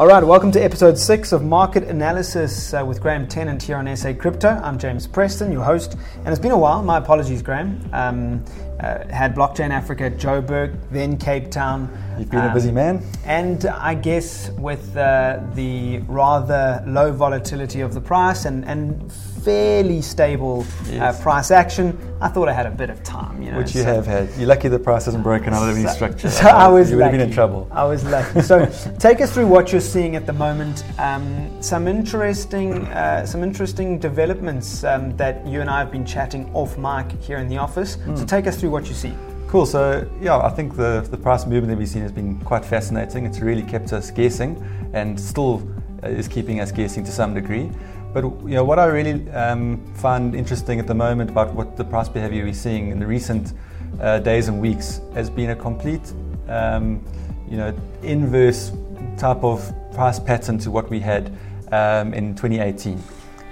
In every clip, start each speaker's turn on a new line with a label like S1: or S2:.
S1: All right, welcome to episode six of Market Analysis uh, with Graham Tennant here on SA Crypto. I'm James Preston, your host, and it's been a while. My apologies, Graham. Um, uh, had Blockchain Africa at Joburg, then Cape Town.
S2: You've been um, a busy man.
S1: And I guess with uh, the rather low volatility of the price and, and fairly stable uh, yes. uh, price action, I thought I had a bit of time. You know,
S2: Which you so have had. You're lucky the price hasn't broken out of any structure.
S1: So I was
S2: you would have been in trouble.
S1: I was lucky. so take us through what you're seeing at the moment. Um, some interesting, uh, some interesting developments um, that you and I have been chatting off mic here in the office. Mm. So take us through what you see.
S2: Cool. So yeah, I think the the price movement that we've seen has been quite fascinating. It's really kept us guessing, and still uh, is keeping us guessing to some degree. But you know what I really um, find interesting at the moment about what the price behavior we're seeing in the recent uh, days and weeks has been a complete, um, you know, inverse type of price pattern to what we had um, in 2018.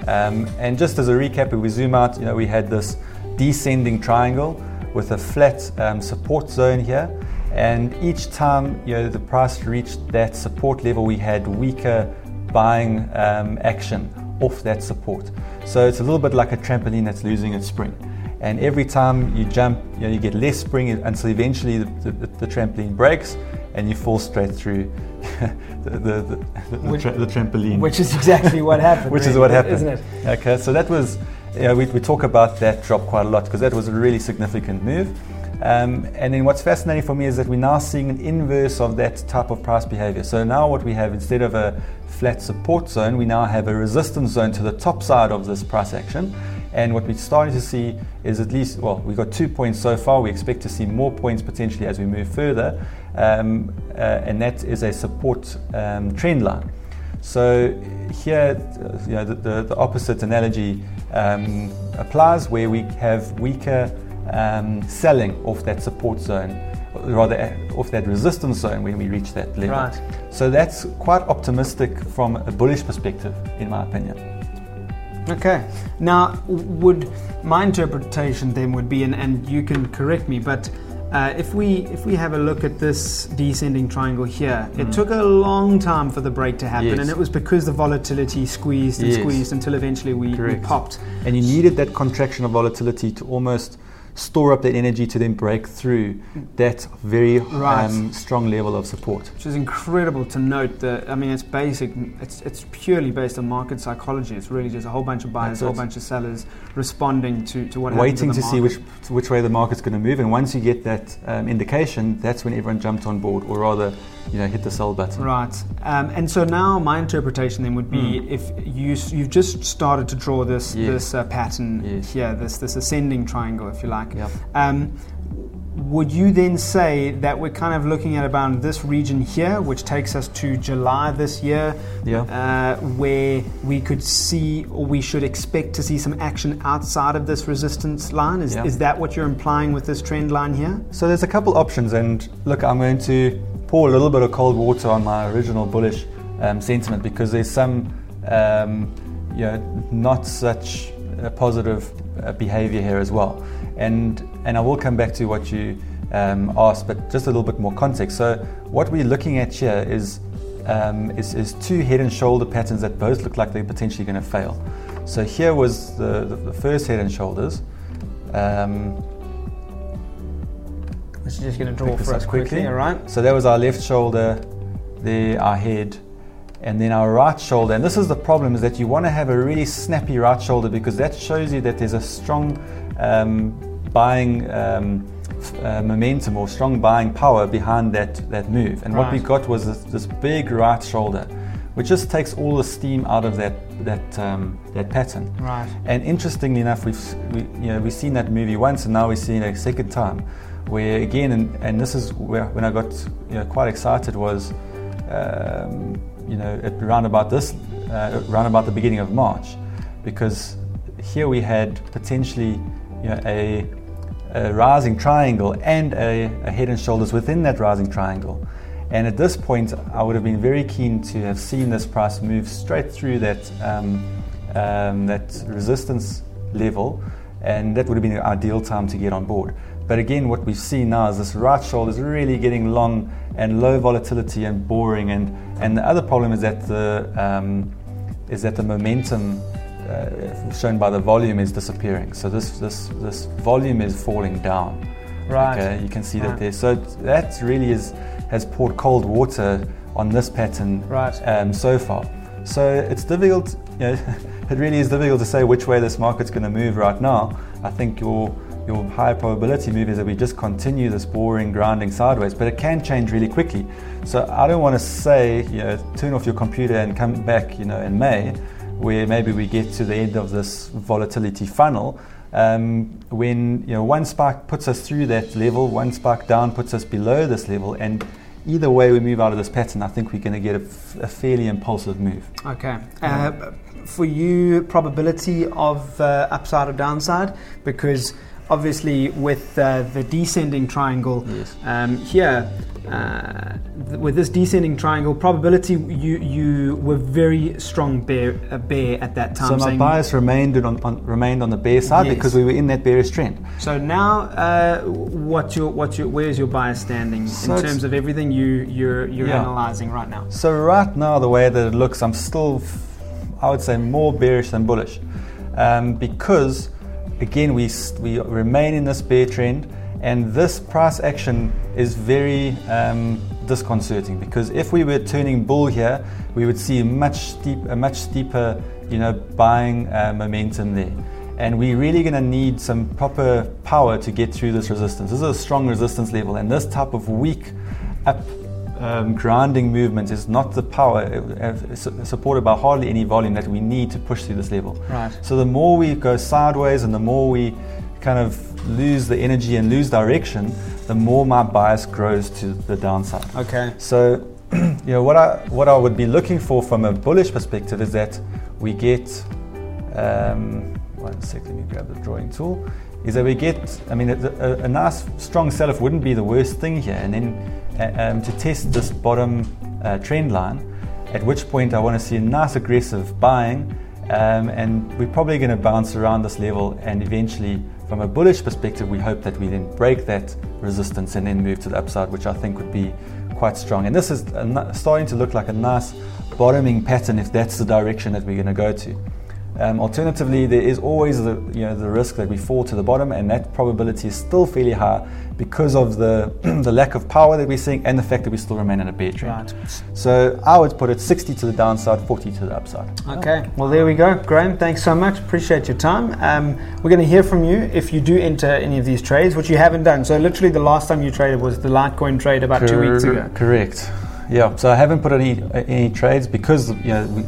S2: Um, and just as a recap, if we zoom out, you know, we had this descending triangle with a flat um, support zone here. And each time you know, the price reached that support level, we had weaker buying um, action off that support. So it's a little bit like a trampoline that's losing its spring. And every time you jump, you, know, you get less spring until eventually the, the, the, trampoline breaks and you fall straight through the, the, the, which, tra- the, trampoline.
S1: Which is exactly what happened.
S2: which
S1: really,
S2: is what happened.
S1: Isn't it?
S2: Okay, so that was, you know, we, we talk about that drop quite a lot because that was a really significant move. Um, and then what's fascinating for me is that we're now seeing an inverse of that type of price behavior. So now what we have, instead of a flat support zone, we now have a resistance zone to the top side of this price action. And what we're starting to see is at least, well, we've got two points so far. We expect to see more points potentially as we move further. Um, uh, and that is a support um, trend line. So here, you know, the, the, the opposite analogy um, applies where we have weaker um, selling off that support zone, rather off that resistance zone when we reach that level.
S1: Right.
S2: So that's quite optimistic from a bullish perspective, in my opinion.
S1: Okay. Now, would my interpretation then would be, and, and you can correct me, but uh, if we if we have a look at this descending triangle here, mm. it took a long time for the break to happen, yes. and it was because the volatility squeezed and yes. squeezed until eventually we, we, popped.
S2: And you needed that contraction of volatility to almost store up that energy to then break through that very right. um, strong level of support.
S1: Which is incredible to note that, I mean, it's basic, it's, it's purely based on market psychology. It's really just a whole bunch of buyers, a whole bunch of sellers responding to, to what
S2: Waiting
S1: to,
S2: to see which, which way the market's going to move. And once you get that um, indication, that's when everyone jumped on board, or rather, you know, hit the sell button.
S1: Right. Um, and so now my interpretation then would be mm. if you you've just started to draw this yes. this uh, pattern yes. here, this this ascending triangle, if you like.
S2: Yep.
S1: Um, would you then say that we're kind of looking at about this region here, which takes us to July this year,
S2: yeah.
S1: uh, where we could see or we should expect to see some action outside of this resistance line? Is, yeah. is that what you're implying with this trend line here?
S2: So there's a couple options, and look, I'm going to pour a little bit of cold water on my original bullish um, sentiment because there's some, um, you know, not such positive uh, behavior here as well. And and I will come back to what you um, asked, but just a little bit more context. So what we're looking at here is, um, is, is two head and shoulder patterns that both look like they're potentially going to fail. So here was the, the, the first head and shoulders. Um,
S1: this is just going to draw for us quickly. quickly. All right.
S2: So that was our left shoulder, there our head, and then our right shoulder. And this is the problem: is that you want to have a really snappy right shoulder because that shows you that there's a strong um, buying. Um, uh, momentum or strong buying power behind that, that move. And right. what we got was this, this, big right shoulder, which just takes all the steam out of that that um, that pattern.
S1: Right.
S2: And interestingly enough, we've we, you know we've seen that movie once, and now we're seeing it a second time where again, and, and this is where when I got you know, quite excited was, um, you know, at around about this, uh, around about the beginning of March, because here we had potentially you know, a, a rising triangle and a, a head and shoulders within that rising triangle. And at this point, I would have been very keen to have seen this price move straight through that um, um, that resistance level, and that would have been the ideal time to get on board. But again, what we've seen now is this right shoulder is really getting long and low volatility and boring. And, and the other problem is that the, um, is that the momentum uh, shown by the volume is disappearing. So this, this, this volume is falling down.
S1: Right.
S2: Okay, you can see
S1: Right.
S2: that there. So that really is, has poured cold water on this pattern
S1: Right.
S2: um, so far. So it's difficult, you know, it really is difficult to say which way this market's going to move right now. I think your your high probability move is that we just continue this boring grounding sideways, but it can change really quickly. So I don't want to say, you know, turn off your computer and come back, you know, in May, where maybe we get to the end of this volatility funnel. Um, when you know one spike puts us through that level, one spike down puts us below this level, and either way we move out of this pattern, I think we're going to get a, f- a fairly impulsive move.
S1: Okay. Uh, for you, probability of uh, upside or downside? Because obviously, with uh, the descending triangle
S2: Yes.
S1: um, here, uh, th- with this descending triangle, probability you you were very strong bear, uh, bear at that time.
S2: So my bias remained on, on remained on the bear side
S1: Yes.
S2: because we were in that bearish trend.
S1: So now, uh, what's your what's your where's your bias standing
S2: So
S1: in terms of everything you you're you're
S2: Yeah.
S1: analyzing right now?
S2: So right now, the way that it looks, I'm still, I would say, more bearish than bullish, um, because again we we remain in this bear trend, and this price action is very um, disconcerting. Because if we were turning bull here, we would see much steep, a much steeper, you know, buying uh, momentum there. And we're really going to need some proper power to get through this resistance. This is a strong resistance level, and this type of weak up um, grounding movement is not the power uh, uh, supported by hardly any volume that we need to push through this level.
S1: Right.
S2: So the more we go sideways and the more we kind of lose the energy and lose direction, the more my bias grows to the downside.
S1: Okay.
S2: So, you know, what I what I would be looking for from a bullish perspective is that we get. Um, one sec, let me grab the drawing tool. Is that we get? I mean, a, a, a nice strong sell-off wouldn't be the worst thing here, and then um, to test this bottom uh, trend line, at which point I want to see a nice aggressive buying, um, and we're probably going to bounce around this level, and eventually, from a bullish perspective, we hope that we then break that resistance and then move to the upside, which I think would be quite strong. And this is starting to look like a nice bottoming pattern if that's the direction that we're going to go to. Um, alternatively, there is always the you know the risk that we fall to the bottom, and that probability is still fairly high because of the the lack of power that we're seeing and the fact that we still remain in a bear trend.
S1: Right.
S2: So I would put it 60 to the downside, 40 to the upside.
S1: Okay, well, there we go. Graham, thanks so much. Appreciate your time. Um, we're going to hear from you if you do enter any of these trades, which you haven't done. So, literally, the last time you traded was the Litecoin trade about two weeks ago.
S2: Correct. Yeah. So I haven't put any any trades because you know we,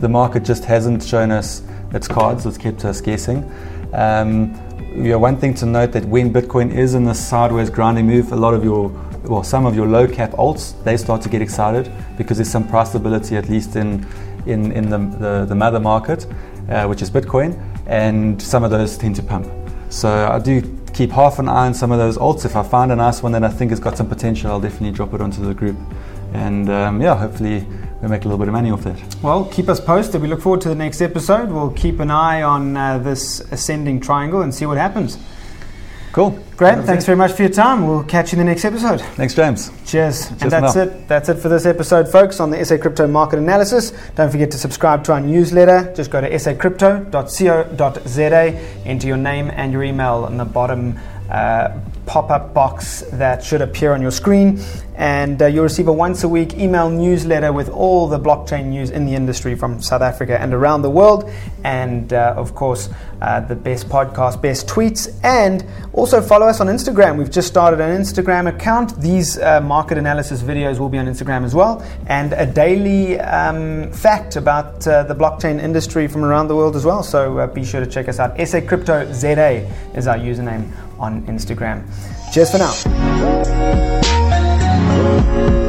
S2: the market just hasn't shown us its cards. It's kept us guessing. Um, you know, one thing to note that when Bitcoin is in this sideways grinding move, a lot of your well, some of your low cap alts they start to get excited because there's some price stability at least in in, in the, the, the mother market, uh, which is Bitcoin, and some of those tend to pump. So I do keep half an eye on some of those alts. If I find a nice one that I think has got some potential, I'll definitely drop it onto the group. And um, yeah, hopefully we make a little bit of money off that.
S1: Well, keep us posted. We look forward to the next episode. We'll keep an eye on uh, this ascending triangle and see what happens.
S2: Cool.
S1: Graham, thanks very much for your time. We'll catch you in the next episode.
S2: Thanks, James.
S1: Cheers.
S2: Cheers
S1: and that's
S2: now.
S1: it. That's it for this episode, folks, on the SA Crypto Market Analysis. Don't forget to subscribe to our newsletter. Just go to sacrypto.co.za, enter your name and your email in the bottom uh, pop up box that should appear on your screen. And uh, you'll receive a once a week email newsletter with all the blockchain news in the industry from South Africa and around the world. And uh, of course, uh, the best podcast, best tweets, and also follow us on Instagram. We've just started an Instagram account. These uh, market analysis videos will be on Instagram as well, and a daily um, fact about uh, the blockchain industry from around the world as well. So uh, be sure to check us out. SA Crypto ZA is our username on Instagram. Cheers for now. Thank